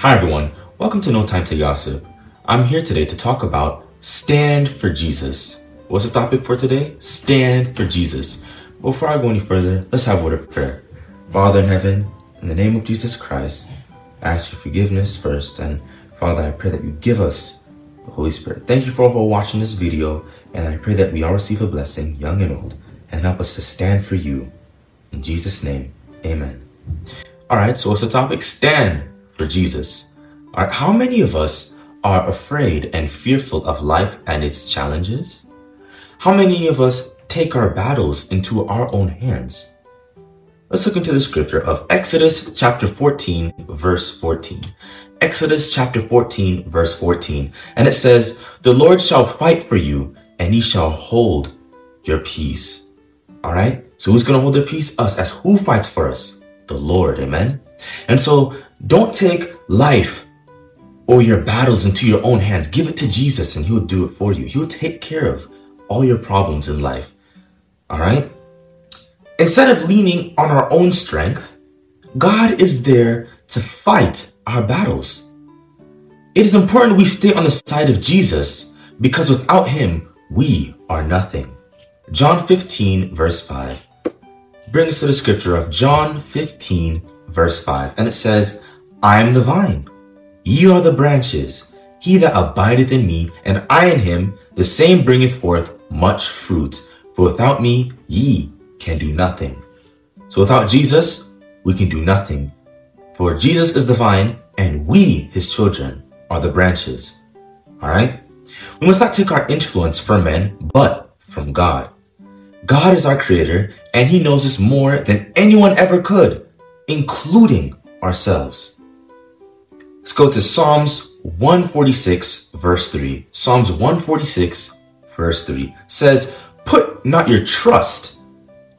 Hi everyone, welcome to No Time to Gossip. I'm here today to talk about Stand for Jesus. What's the topic for today? Stand for Jesus. Before I go any further, let's have a word of prayer. Father in heaven, in the name of Jesus Christ, I ask for forgiveness first, and Father, I pray that you give us the Holy Spirit. Thank you for all watching this video, and I pray that we all receive a blessing, young and old, and help us to stand for you. In Jesus' name, amen. All right, so what's the topic? Stand for Jesus. Right, how many of us are afraid and fearful of life and its challenges? How many of us take our battles into our own hands? Let's look into the scripture of Exodus chapter 14, verse 14. Exodus chapter 14, verse 14. And it says, The Lord shall fight for you, and he shall hold your peace. All right? So who's going to hold the peace? Us. As who fights for us? The Lord. Amen. And so don't take life or your battles into your own hands. Give it to Jesus and he'll do it for you. He'll take care of all your problems in life. All right? Instead of leaning on our own strength, God is there to fight our battles. It is important we stay on the side of Jesus because without him, we are nothing. John 15, verse 5 brings us to the scripture of John 15, verse 5. And it says, I am the vine, ye are the branches. He that abideth in me, and I in him, the same bringeth forth much fruit. For without me, ye can do nothing. So without Jesus, we can do nothing. For Jesus is the vine, and we, his children, are the branches. All right? We must not take our influence from men, but from God. God is our creator, and he knows us more than anyone ever could, including ourselves. Let's go to Psalms 146, verse 3. Psalms 146, verse 3 says, Put not your trust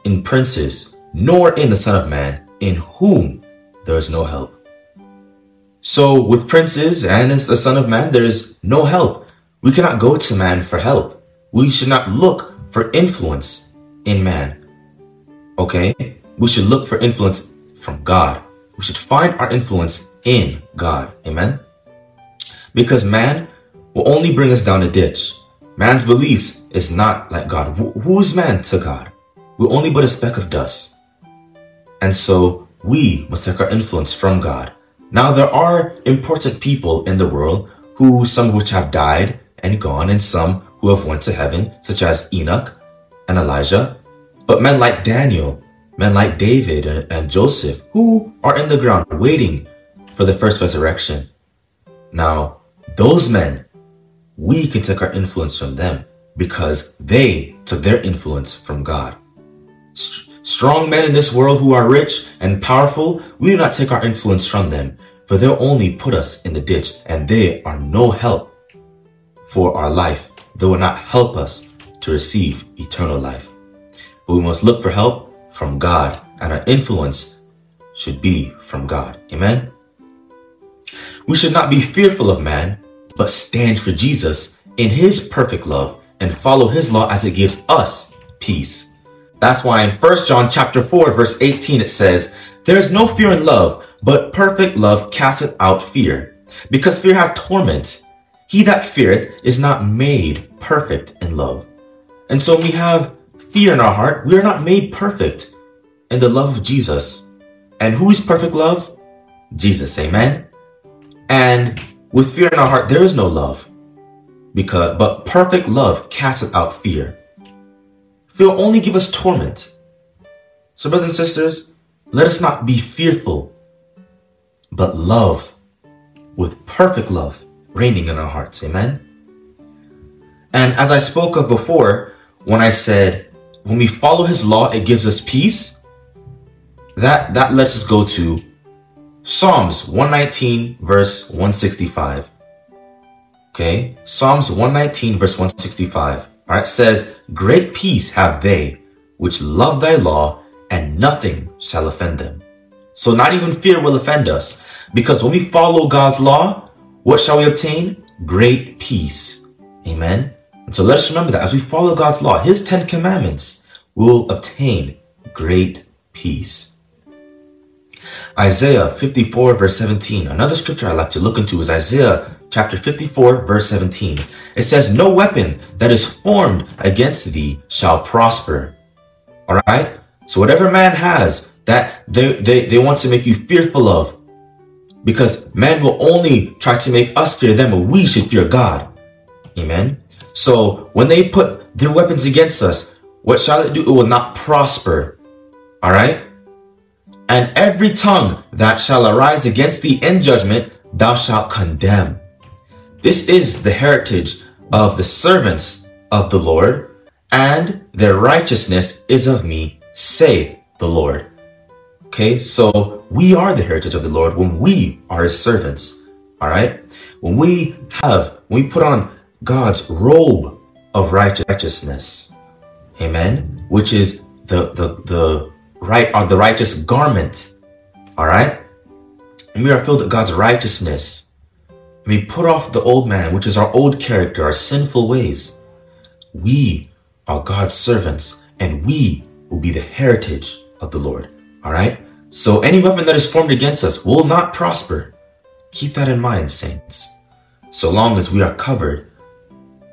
in princes, nor in the Son of Man, in whom there is no help. So, with princes and as the Son of Man, there is no help. We cannot go to man for help. We should not look for influence in man. Okay? We should look for influence from God. We should find our influence in God. Amen? Because man will only bring us down a ditch. Man's beliefs is not like God. Who is man to God? We're only but a speck of dust. And so we must take our influence from God. Now there are important people in the world who some of which have died and gone and some who have went to heaven, such as Enoch and Elijah. But men like Daniel, men like David and, and Joseph, who are in the ground waiting for the first resurrection. Now, those men, we can take our influence from them because they took their influence from God. Strong men in this world who are rich and powerful, we do not take our influence from them, for they'll only put us in the ditch and they are no help for our life. They will not help us to receive eternal life. But we must look for help from God and our influence should be from God. Amen. We should not be fearful of man, but stand for Jesus in his perfect love and follow his law as it gives us peace. That's why in 1 John chapter 4 verse 18 it says, There is no fear in love, but perfect love casteth out fear. Because fear hath torment. He that feareth is not made perfect in love. And so we have fear in our heart. We are not made perfect in the love of Jesus. And who is perfect love? Jesus, amen? And with fear in our heart, there is no love. Because, but perfect love casteth out fear will only give us torment. So, brothers and sisters, let us not be fearful, but love with perfect love reigning in our hearts. Amen. And as I spoke of before, when I said, when we follow his law, it gives us peace, that, that lets us go to Psalms 119, verse 165. Okay, Psalms 119, verse 165. All right, says, Great peace have they which love thy law, and nothing shall offend them. So not even fear will offend us, because when we follow God's law, what shall we obtain? Great peace. Amen. And so let us remember that as we follow God's law, His Ten Commandments, will obtain great peace. Isaiah 54 verse 17. Another scripture I like to look into is Isaiah chapter 54 verse 17. It says, No weapon that is formed against thee shall prosper. All right. So whatever man has that they, they, they want to make you fearful of, because man will only try to make us fear them, but we should fear God. Amen. So when they put their weapons against us, what shall it do? It will not prosper. All right. And every tongue that shall arise against thee in judgment, thou shalt condemn. This is the heritage of the servants of the Lord, and their righteousness is of me, saith the Lord. Okay, so we are the heritage of the Lord when we are his servants. All right, when we have, when we put on God's robe of righteousness, amen, which is the the the right or the righteous garment. All right, and we are filled with God's righteousness. We put off the old man, which is our old character, our sinful ways. We are God's servants, and we will be the heritage of the Lord. All right? So any weapon that is formed against us will not prosper. Keep that in mind, saints. So long as we are covered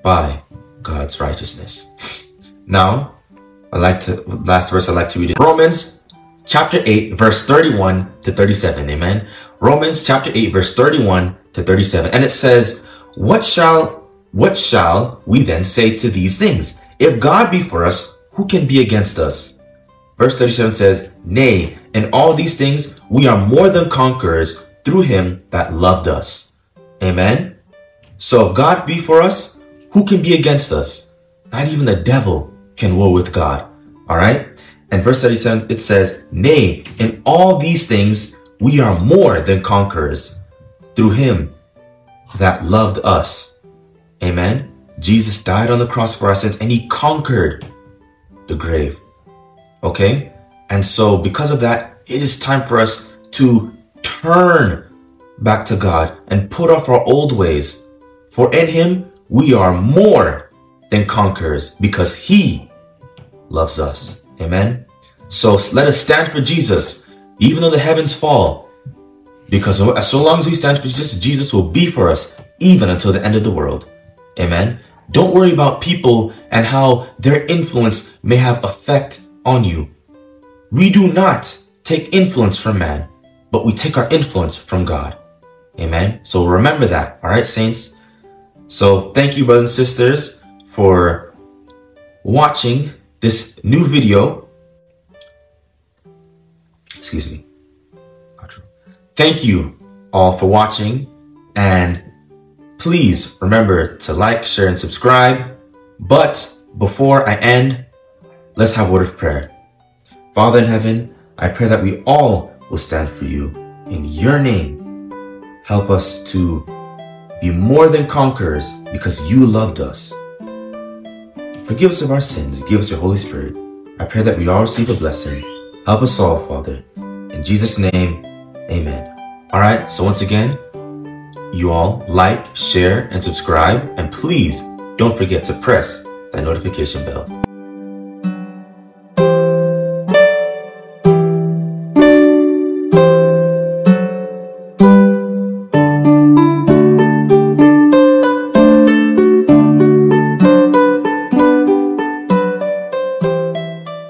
by God's righteousness. Now, I like to last verse I like to read it. Romans chapter 8 verse 31 to 37. Amen. Romans chapter 8 verse 31 to 37. And it says, "What shall what shall we then say to these things? If God be for us, who can be against us?" Verse 37 says, Nay, in all these things we are more than conquerors through him that loved us. Amen. So if God be for us, who can be against us? Not even the devil can war with God. All right. And verse 37, it says, Nay, in all these things we are more than conquerors through him that loved us. Amen. Jesus died on the cross for our sins and he conquered the grave. Okay? And so, because of that, it is time for us to turn back to God and put off our old ways. For in Him, we are more than conquerors because He loves us. Amen? So, let us stand for Jesus, even though the heavens fall. Because so long as we stand for Jesus, Jesus will be for us, even until the end of the world. Amen? Don't worry about people and how their influence may have effect on you. We do not take influence from man, but we take our influence from God. Amen. So remember that. All right, saints. So thank you, brothers and sisters, for watching this new video. Excuse me. Thank you all for watching and please remember to like, share, and subscribe. But before I end, Let's have a word of prayer. Father in heaven, I pray that we all will stand for you in your name. Help us to be more than conquerors because you loved us. Forgive us of our sins. Give us your Holy Spirit. I pray that we all receive a blessing. Help us all, Father. In Jesus' name, amen. All right, so once again, you all like, share, and subscribe. And please don't forget to press that notification bell.